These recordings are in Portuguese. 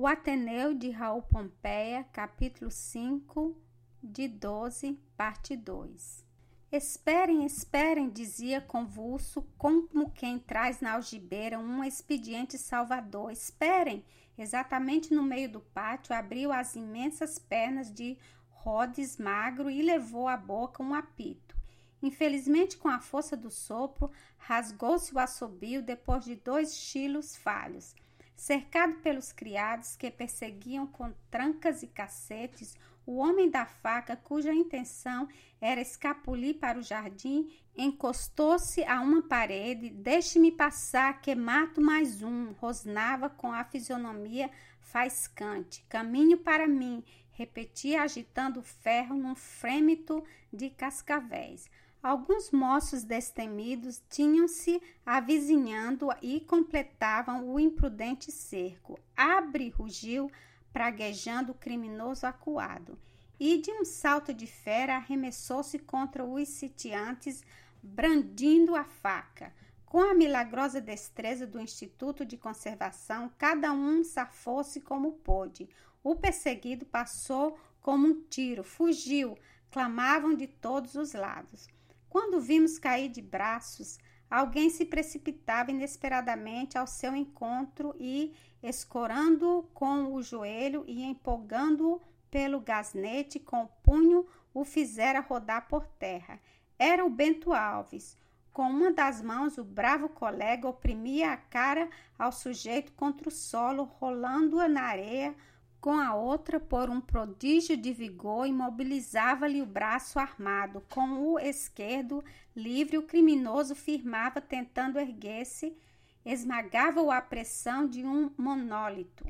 O Ateneu de Raul Pompeia, capítulo 5, de 12, parte 2. Esperem, esperem, dizia convulso, como quem traz na algibeira um expediente salvador. Esperem! Exatamente no meio do pátio, abriu as imensas pernas de Rhodes magro e levou à boca um apito. Infelizmente, com a força do sopro, rasgou-se o assobio depois de dois chilos falhos. Cercado pelos criados que perseguiam com trancas e cacetes, o homem da faca, cuja intenção era escapulir para o jardim, encostou-se a uma parede. Deixe-me passar, que mato mais um, rosnava com a fisionomia faiscante. Caminho para mim, repetia agitando o ferro num frêmito de cascavéis. Alguns moços destemidos tinham-se avizinhando e completavam o imprudente cerco. Abre, rugiu, praguejando o criminoso acuado, e de um salto de fera arremessou-se contra os sitiantes, brandindo a faca. Com a milagrosa destreza do Instituto de Conservação, cada um safou-se como pôde. O perseguido passou como um tiro, fugiu, clamavam de todos os lados. Quando vimos cair de braços, alguém se precipitava inesperadamente ao seu encontro e, escorando-o com o joelho e empolgando-o pelo gasnete com o punho, o fizera rodar por terra. Era o Bento Alves. Com uma das mãos, o bravo colega oprimia a cara ao sujeito contra o solo, rolando-a na areia com a outra, por um prodígio de vigor, imobilizava-lhe o braço armado. Com o esquerdo livre, o criminoso firmava, tentando erguer-se, esmagava-o à pressão de um monólito.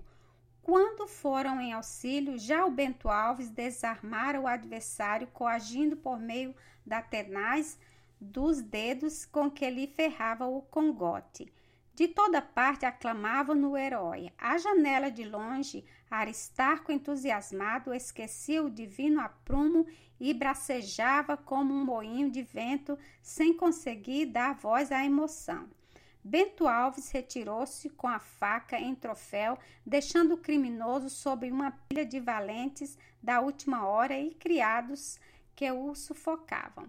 Quando foram em auxílio, já o Bento Alves desarmara o adversário, coagindo por meio da tenaz dos dedos com que lhe ferrava o congote. De toda parte aclamavam no herói. À janela de longe, Aristarco, entusiasmado, esquecia o divino aprumo e bracejava como um moinho de vento, sem conseguir dar voz à emoção. Bento Alves retirou-se com a faca em troféu, deixando o criminoso sob uma pilha de valentes da última hora e criados que o sufocavam.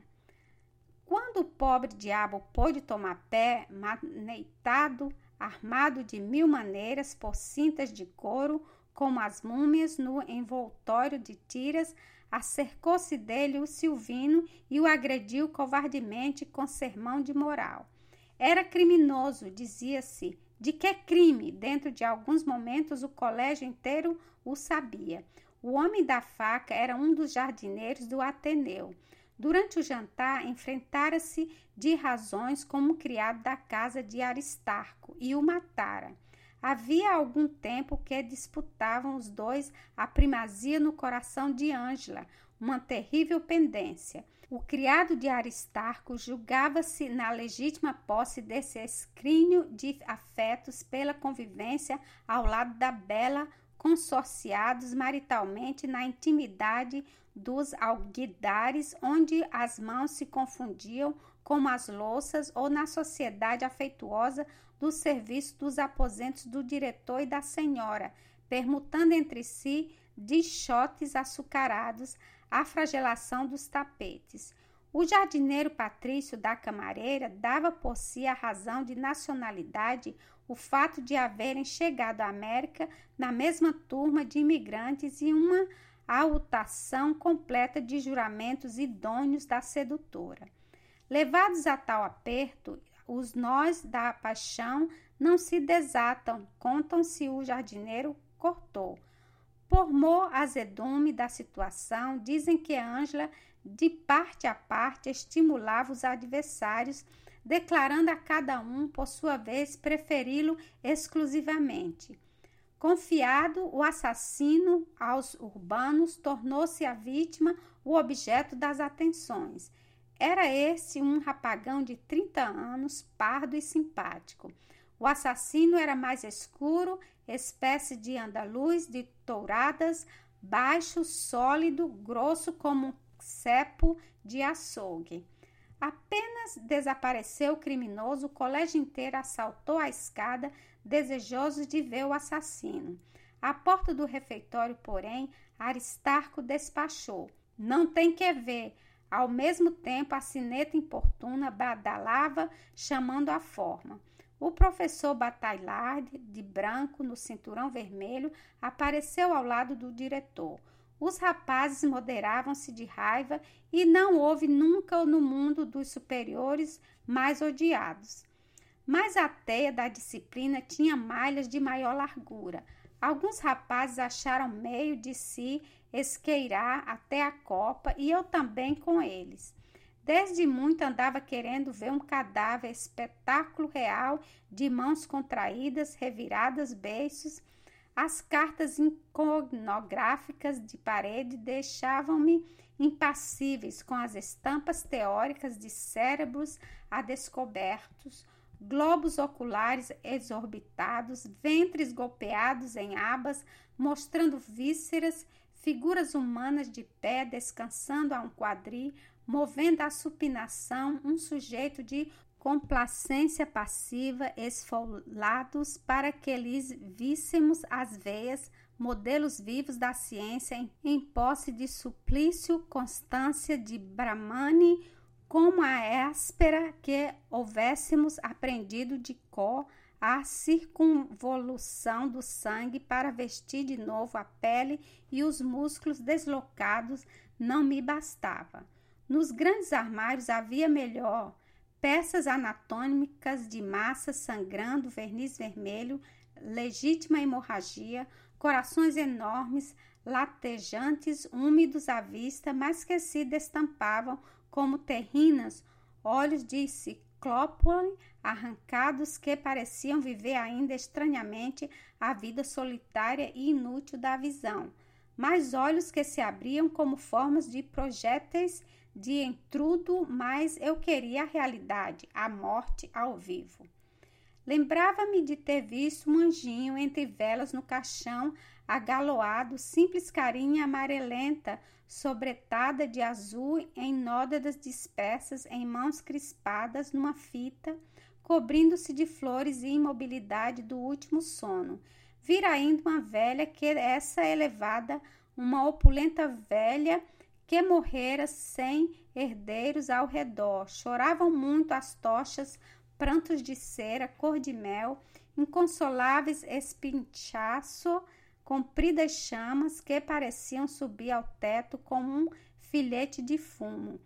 Quando o pobre diabo pôde tomar pé, maneitado, armado de mil maneiras por cintas de couro, como as múmias no envoltório de tiras, acercou-se dele o Silvino e o agrediu covardemente com sermão de moral. Era criminoso, dizia-se. De que crime? Dentro de alguns momentos o colégio inteiro o sabia. O homem da faca era um dos jardineiros do Ateneu. Durante o jantar, enfrentara-se de razões como criado da casa de Aristarco e o matara. Havia algum tempo que disputavam os dois a primazia no coração de Ângela, uma terrível pendência. O criado de Aristarco julgava-se na legítima posse desse escrínio de afetos pela convivência ao lado da bela, consorciados maritalmente na intimidade dos alguidares, onde as mãos se confundiam como as louças, ou na sociedade afeituosa do serviço dos aposentos do diretor e da senhora, permutando entre si dichotes açucarados a flagelação dos tapetes. O jardineiro Patrício da Camareira dava por si a razão de nacionalidade o fato de haverem chegado à América na mesma turma de imigrantes e uma a utação completa de juramentos idôneos da sedutora. Levados a tal aperto, os nós da paixão não se desatam, contam-se o jardineiro cortou. Por mor azedume da situação, dizem que Ângela, de parte a parte, estimulava os adversários, declarando a cada um, por sua vez, preferi-lo exclusivamente. Confiado o assassino aos urbanos, tornou-se a vítima o objeto das atenções. Era esse um rapagão de 30 anos, pardo e simpático. O assassino era mais escuro, espécie de andaluz de touradas, baixo, sólido, grosso como um cepo de açougue. Apenas desapareceu o criminoso, o colégio inteiro assaltou a escada, desejoso de ver o assassino. À porta do refeitório, porém, Aristarco despachou. Não tem que ver. Ao mesmo tempo, a sineta importuna badalava, chamando a forma. O professor Bataillard, de branco, no cinturão vermelho, apareceu ao lado do diretor. Os rapazes moderavam-se de raiva e não houve nunca no mundo dos superiores mais odiados. Mas a teia da disciplina tinha malhas de maior largura. Alguns rapazes acharam meio de se esqueirar até a copa e eu também com eles. Desde muito andava querendo ver um cadáver, espetáculo real, de mãos contraídas, reviradas, beiços. As cartas iconográficas de parede deixavam-me impassíveis com as estampas teóricas de cérebros a descobertos, globos oculares exorbitados, ventres golpeados em abas, mostrando vísceras, figuras humanas de pé descansando a um quadril, movendo a supinação um sujeito de complacência passiva, esfolados para que lhes víssemos as veias, modelos vivos da ciência em, em posse de suplício, constância de Brahmani, como a áspera que houvéssemos aprendido de cor a circunvolução do sangue para vestir de novo a pele e os músculos deslocados não me bastava. Nos grandes armários havia melhor peças anatômicas de massa sangrando, verniz vermelho, legítima hemorragia, corações enormes, latejantes, úmidos à vista, mas que se destampavam como terrinas, olhos de ciclópole arrancados que pareciam viver ainda estranhamente a vida solitária e inútil da visão, mas olhos que se abriam como formas de projéteis de entrudo, mas eu queria a realidade, a morte ao vivo. Lembrava-me de ter visto um anjinho entre velas no caixão, agaloado, simples carinha amarelenta, sobretada de azul em nódadas dispersas em mãos crispadas numa fita, cobrindo-se de flores e imobilidade do último sono. Vir ainda uma velha que essa elevada, uma opulenta velha, que morrera sem herdeiros ao redor. Choravam muito as tochas, prantos de cera, cor de mel, inconsoláveis espinchaço, compridas chamas que pareciam subir ao teto como um filete de fumo.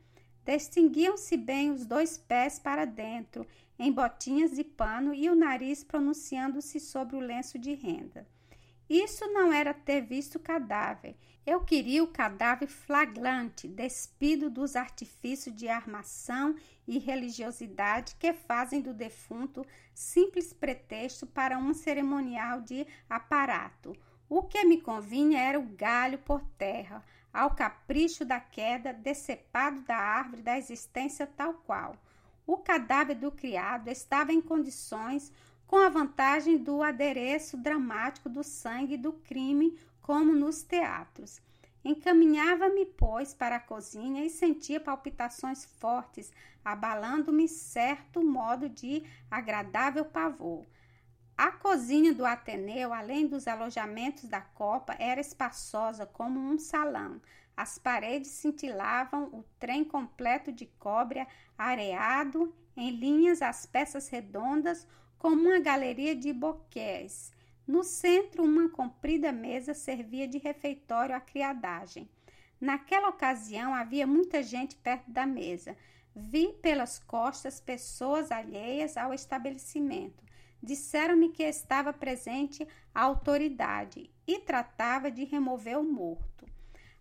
Distinguiam-se bem os dois pés para dentro, em botinhas de pano, e o nariz pronunciando-se sobre o lenço de renda. Isso não era ter visto o cadáver. Eu queria o cadáver flagrante, despido dos artifícios de armação e religiosidade que fazem do defunto simples pretexto para um cerimonial de aparato. O que me convinha era o galho por terra, ao capricho da queda, decepado da árvore da existência tal qual. O cadáver do criado estava em condições com a vantagem do adereço dramático do sangue do crime, como nos teatros. Encaminhava-me, pois, para a cozinha e sentia palpitações fortes, abalando-me certo modo de agradável pavor. A cozinha do Ateneu, além dos alojamentos da Copa, era espaçosa como um salão. As paredes cintilavam, o trem completo de cobre areado, em linhas as peças redondas, como uma galeria de boqués. No centro, uma comprida mesa servia de refeitório à criadagem. Naquela ocasião, havia muita gente perto da mesa. Vi pelas costas pessoas alheias ao estabelecimento. Disseram-me que estava presente a autoridade e tratava de remover o morto.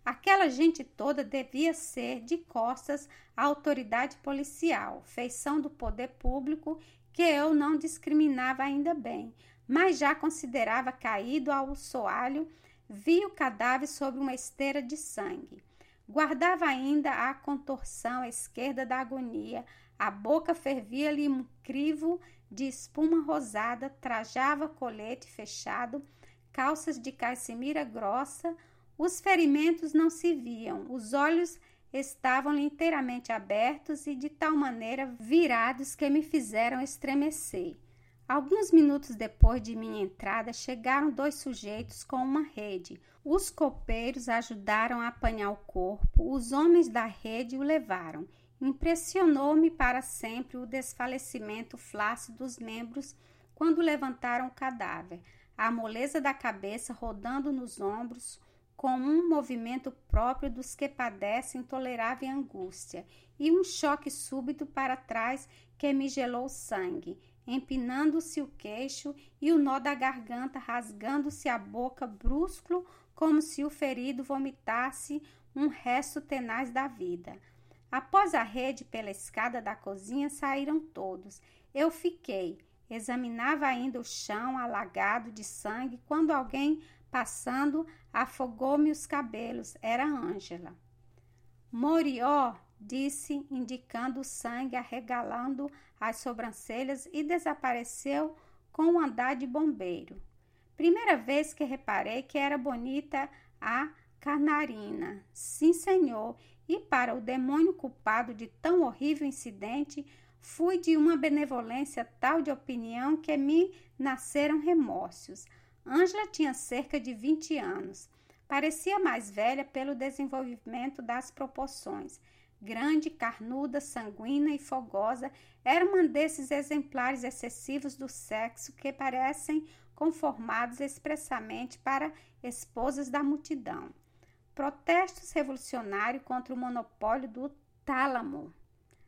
Aquela gente toda devia ser de costas à autoridade policial, feição do poder público que eu não discriminava ainda bem, mas já considerava caído ao soalho, vi o cadáver sobre uma esteira de sangue. Guardava ainda a contorção esquerda da agonia, a boca fervia-lhe um crivo de espuma rosada, trajava colete fechado, calças de caixemira grossa, os ferimentos não se viam, os olhos estavam inteiramente abertos e de tal maneira virados que me fizeram estremecer. Alguns minutos depois de minha entrada, chegaram dois sujeitos com uma rede. Os copeiros ajudaram a apanhar o corpo, os homens da rede o levaram. Impressionou-me para sempre o desfalecimento flácido dos membros quando levantaram o cadáver, a moleza da cabeça rodando nos ombros, com um movimento próprio dos que padecem intolerável angústia, e um choque súbito para trás que me gelou o sangue empinando-se o queixo e o nó da garganta, rasgando-se a boca brusco, como se o ferido vomitasse um resto tenaz da vida. Após a rede pela escada da cozinha, saíram todos. Eu fiquei. Examinava ainda o chão alagado de sangue quando alguém, passando, afogou-me os cabelos. Era Ângela. Morió, disse, indicando o sangue arregalando as sobrancelhas e desapareceu com o andar de bombeiro. Primeira vez que reparei que era bonita a Canarina. Sim, senhor, e para o demônio culpado de tão horrível incidente, fui de uma benevolência tal de opinião que me nasceram remorsos. Ângela tinha cerca de 20 anos. Parecia mais velha pelo desenvolvimento das proporções grande, carnuda, sanguínea e fogosa, era uma desses exemplares excessivos do sexo que parecem conformados expressamente para esposas da multidão. Protestos revolucionários contra o monopólio do tálamo.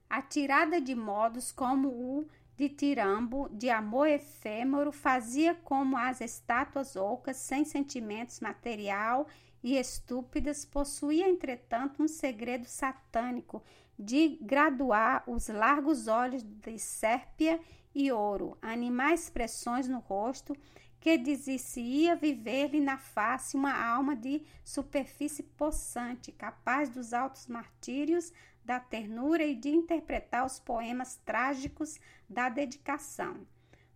A tirada de modos como o de tirambo, de amor efêmero, fazia como as estátuas ocas, sem sentimentos material e estúpidas, possuía, entretanto, um segredo satânico de graduar os largos olhos de sérpia e ouro, animais expressões no rosto, que dizia viver-lhe na face uma alma de superfície possante, capaz dos altos martírios da ternura e de interpretar os poemas trágicos da dedicação.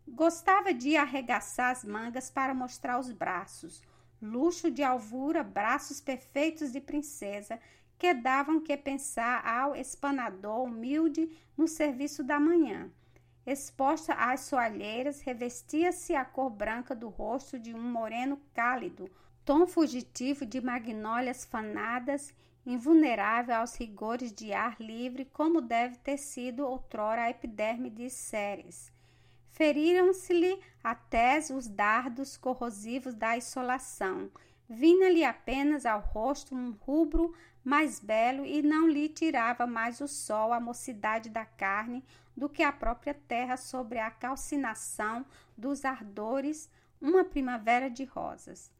Gostava de arregaçar as mangas para mostrar os braços, luxo de alvura, braços perfeitos de princesa, que davam que pensar ao espanador humilde no serviço da manhã. Exposta às soalheiras, revestia-se a cor branca do rosto de um moreno cálido, tom fugitivo de magnólias fanadas, invulnerável aos rigores de ar livre, como deve ter sido outrora a epiderme de Ceres. Feriram-se-lhe até os dardos corrosivos da insolação. Vinha-lhe apenas ao rosto um rubro mais belo e não lhe tirava mais o sol a mocidade da carne do que a própria terra sobre a calcinação dos ardores, uma primavera de rosas.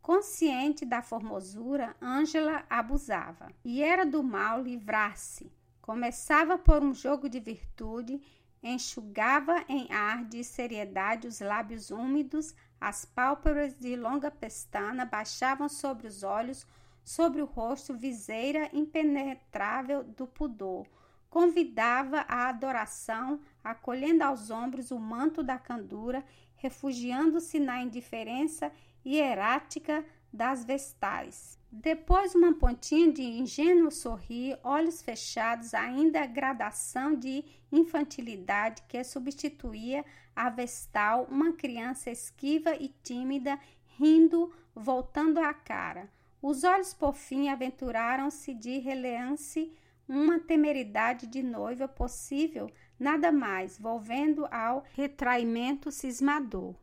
Consciente da formosura, Ângela abusava, e era do mal livrar-se. Começava por um jogo de virtude enxugava em ar de seriedade os lábios úmidos, as pálpebras de longa pestana baixavam sobre os olhos, sobre o rosto viseira impenetrável do pudor. Convidava à adoração, acolhendo aos ombros o manto da candura, refugiando-se na indiferença hierática das vestais. Depois uma pontinha de ingênuo sorrir, olhos fechados, ainda a gradação de infantilidade que substituía a vestal, uma criança esquiva e tímida, rindo, voltando a cara. Os olhos por fim aventuraram-se de relance uma temeridade de noiva possível, nada mais, volvendo ao retraimento cismador.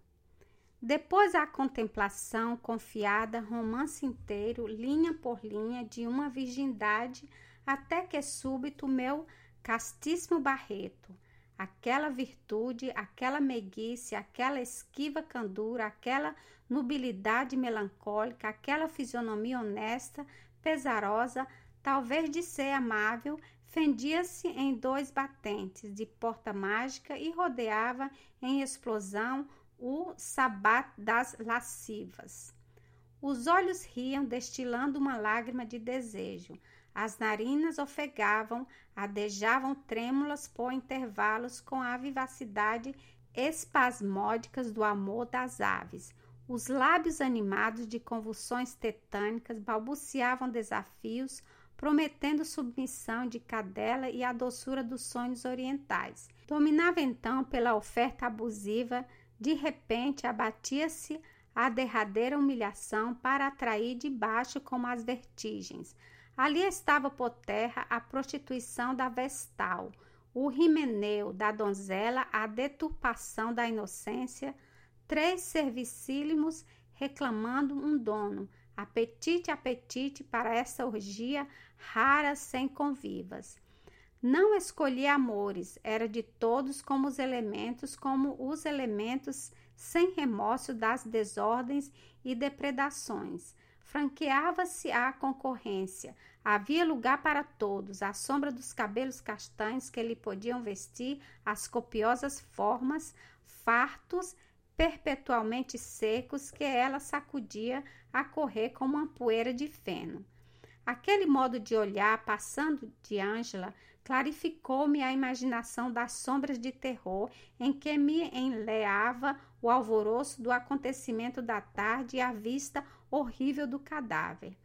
Depois a contemplação confiada, romance inteiro, linha por linha, de uma virgindade, até que súbito meu castíssimo Barreto, aquela virtude, aquela meiguice, aquela esquiva candura, aquela nubilidade melancólica, aquela fisionomia honesta, pesarosa, talvez de ser amável, fendia-se em dois batentes de porta mágica e rodeava em explosão o sabat das lascivas. Os olhos riam, destilando uma lágrima de desejo. As narinas ofegavam, adejavam trêmulas por intervalos com a vivacidade espasmódicas do amor das aves. Os lábios animados de convulsões tetânicas balbuciavam desafios, prometendo submissão de cadela e a doçura dos sonhos orientais. Dominava então pela oferta abusiva, de repente abatia-se a derradeira humilhação para atrair de baixo como as vertigens. Ali estava por terra a prostituição da vestal, o rimeneu da donzela, a deturpação da inocência, três servicílimos reclamando um dono, apetite, apetite para essa orgia rara sem convivas. Não escolhia amores, era de todos como os elementos, como os elementos sem remorso das desordens e depredações. Franqueava-se a concorrência, havia lugar para todos, à sombra dos cabelos castanhos que lhe podiam vestir as copiosas formas, fartos, perpetualmente secos que ela sacudia a correr como uma poeira de feno. Aquele modo de olhar, passando de Ângela, clarificou-me a imaginação das sombras de terror em que me enleava o alvoroço do acontecimento da tarde e a vista horrível do cadáver.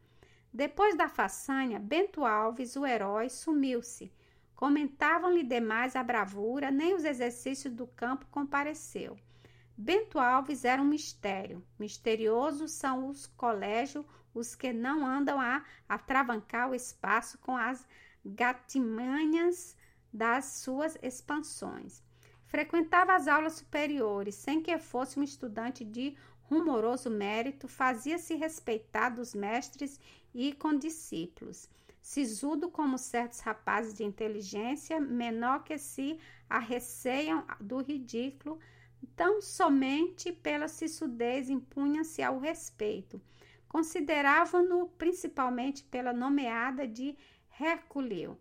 Depois da façanha, Bento Alves, o herói, sumiu-se. Comentavam-lhe demais a bravura, nem os exercícios do campo compareceu. Bento Alves era um mistério. Misteriosos são os colégios, os que não andam a atravancar o espaço com as gatimanhas das suas expansões. Frequentava as aulas superiores, sem que fosse um estudante de rumoroso mérito, fazia-se respeitar dos mestres e condiscípulos. Sisudo como certos rapazes de inteligência, menor que se arreceiam do ridículo, tão somente pela sisudez impunha-se ao respeito. Consideravam-no principalmente pela nomeada de Herculeu.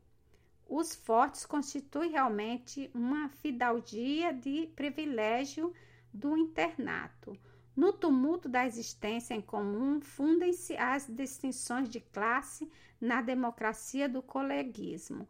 Os fortes constituem realmente uma fidalgia de privilégio do internato. No tumulto da existência em comum, fundem-se as distinções de classe na democracia do coleguismo.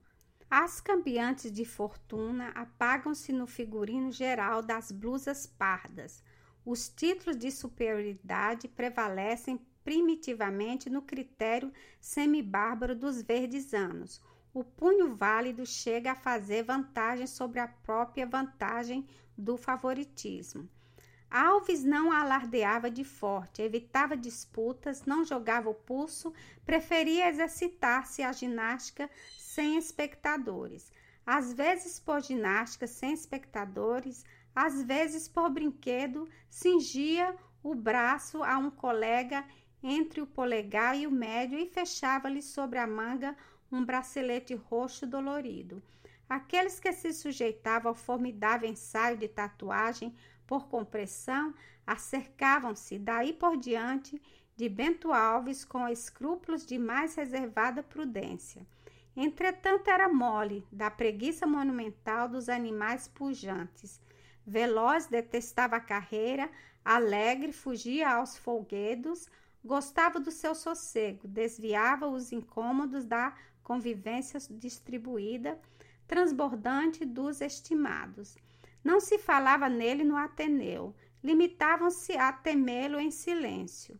As cambiantes de fortuna apagam-se no figurino geral das blusas pardas. Os títulos de superioridade prevalecem primitivamente no critério semibárbaro dos verdes anos. O punho válido chega a fazer vantagem sobre a própria vantagem do favoritismo. Alves não alardeava de forte, evitava disputas, não jogava o pulso, preferia exercitar-se a ginástica sem espectadores. Às vezes por ginástica sem espectadores, às vezes por brinquedo, cingia o braço a um colega entre o polegar e o médio e fechava-lhe sobre a manga um bracelete roxo dolorido. Aqueles que se sujeitavam ao formidável ensaio de tatuagem por compressão, acercavam-se daí por diante de Bento Alves com escrúpulos de mais reservada prudência. Entretanto, era mole da preguiça monumental dos animais pujantes. Veloz detestava a carreira, alegre fugia aos folguedos, gostava do seu sossego, desviava os incômodos da convivência distribuída, transbordante dos estimados. Não se falava nele no Ateneu, limitavam-se a temê-lo em silêncio.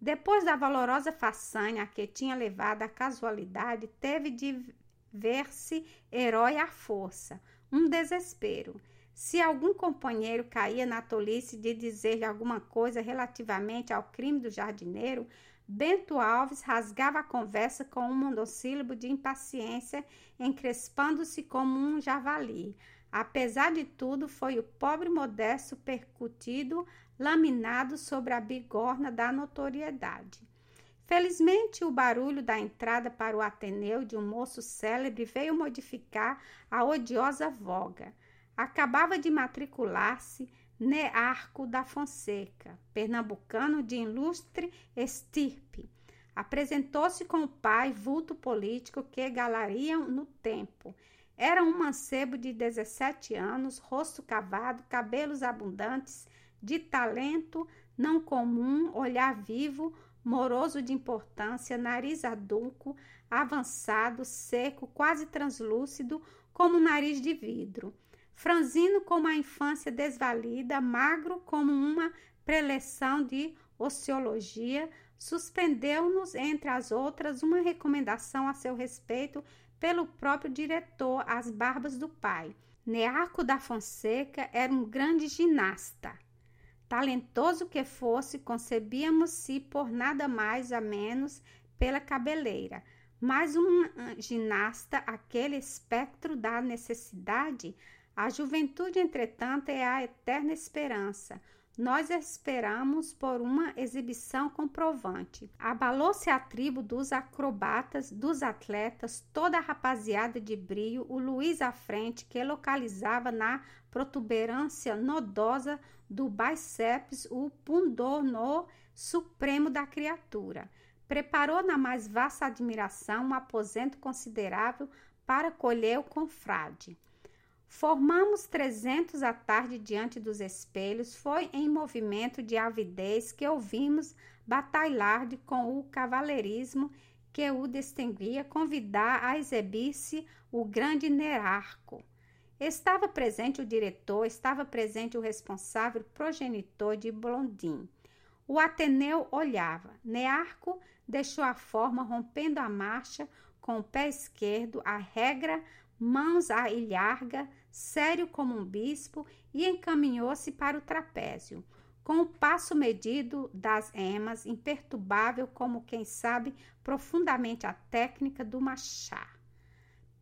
Depois da valorosa façanha a que tinha levado a casualidade, teve de ver-se herói à força, um desespero. Se algum companheiro caía na tolice de dizer-lhe alguma coisa relativamente ao crime do jardineiro, Bento Alves rasgava a conversa com um monossílabo de impaciência, encrespando-se como um javali. Apesar de tudo, foi o pobre modesto percutido, laminado sobre a bigorna da notoriedade. Felizmente, o barulho da entrada para o Ateneu de um moço célebre veio modificar a odiosa voga. Acabava de matricular-se Nearco da Fonseca, pernambucano de ilustre estirpe. Apresentou-se com o pai, vulto político que galariam no tempo era um mancebo de 17 anos, rosto cavado, cabelos abundantes, de talento não comum, olhar vivo, moroso de importância, nariz adulco, avançado, seco, quase translúcido, como um nariz de vidro. Franzino como a infância desvalida, magro como uma preleção de ociologia, suspendeu-nos, entre as outras, uma recomendação a seu respeito pelo próprio diretor às barbas do pai. Nearco da Fonseca era um grande ginasta. Talentoso que fosse, concebíamos-se por nada mais a menos pela cabeleira. Mas um ginasta, aquele espectro da necessidade, a juventude, entretanto, é a eterna esperança. Nós esperamos por uma exibição comprovante. Abalou-se a tribo dos acrobatas, dos atletas, toda a rapaziada de brio, o Luiz à frente, que localizava na protuberância nodosa do bíceps o pundor no supremo da criatura. Preparou na mais vasta admiração um aposento considerável para colher o confrade. Formamos trezentos à tarde diante dos espelhos. Foi em movimento de avidez que ouvimos batalhar com o cavaleirismo que o distinguia, convidar a exibir-se o grande Nerarco. Estava presente o diretor, estava presente o responsável progenitor de Blondim. O Ateneu olhava. Nearco deixou a forma, rompendo a marcha com o pé esquerdo, a regra mãos à ilharga, sério como um bispo, e encaminhou-se para o trapézio, com o passo medido das emas, imperturbável como quem sabe profundamente a técnica do machá.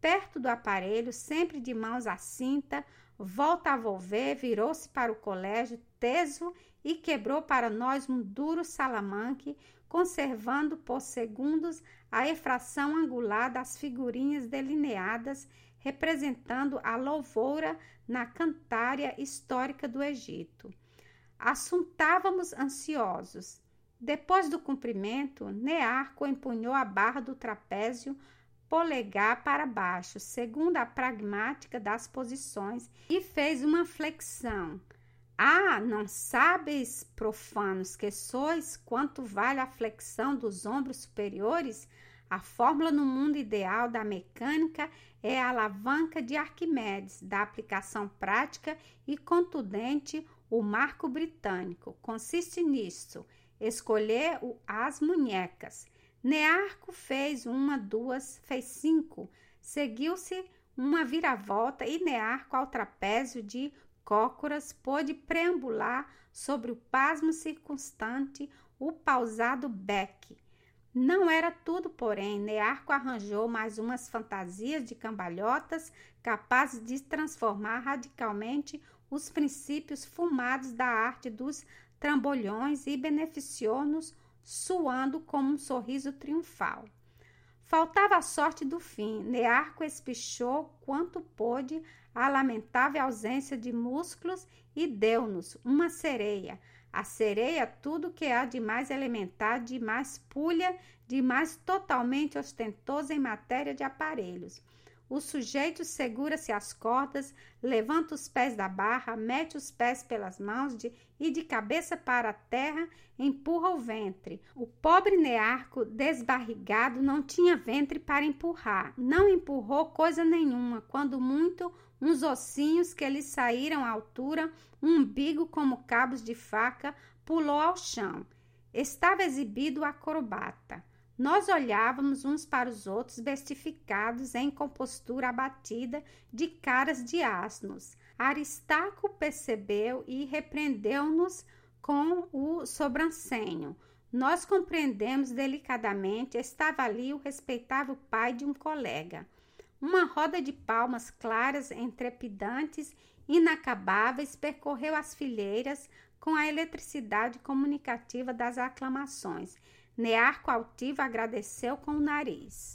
Perto do aparelho, sempre de mãos à cinta, volta a volver, virou-se para o colégio, teso, e quebrou para nós um duro salamanque, conservando por segundos a efração angular das figurinhas delineadas representando a louvoura na cantária histórica do Egito. Assuntávamos ansiosos. Depois do cumprimento, Nearco empunhou a barra do trapézio polegar para baixo, segundo a pragmática das posições, e fez uma flexão. Ah, não sabes, profanos que sois, quanto vale a flexão dos ombros superiores? A fórmula no mundo ideal da mecânica é a alavanca de Arquimedes, da aplicação prática e contundente, o marco britânico. Consiste nisso: escolher as munhecas. Nearco fez uma, duas, fez cinco. Seguiu-se uma viravolta e Nearco, ao trapézio de Cócoras, pôde preambular sobre o pasmo circunstante o pausado beck não era tudo, porém, Nearco arranjou mais umas fantasias de cambalhotas capazes de transformar radicalmente os princípios fumados da arte dos trambolhões e beneficiou-nos suando como um sorriso triunfal. Faltava a sorte do fim. Nearco espichou quanto pôde a lamentável ausência de músculos e deu-nos uma sereia, a sereia, tudo que há de mais elementar, de mais pulha, de mais totalmente ostentoso em matéria de aparelhos. O sujeito segura-se às cordas, levanta os pés da barra, mete os pés pelas mãos de, e de cabeça para a terra empurra o ventre. O pobre Nearco, desbarrigado, não tinha ventre para empurrar. Não empurrou coisa nenhuma, quando muito uns ossinhos que lhe saíram à altura, um umbigo como cabos de faca, pulou ao chão. Estava exibido o acrobata. Nós olhávamos uns para os outros, bestificados em compostura abatida de caras de asnos. Aristarco percebeu e repreendeu-nos com o sobrancenho. Nós compreendemos delicadamente, estava ali o respeitável pai de um colega. Uma roda de palmas claras, entrepidantes, inacabáveis, percorreu as fileiras com a eletricidade comunicativa das aclamações. Nearco altivo agradeceu com o nariz.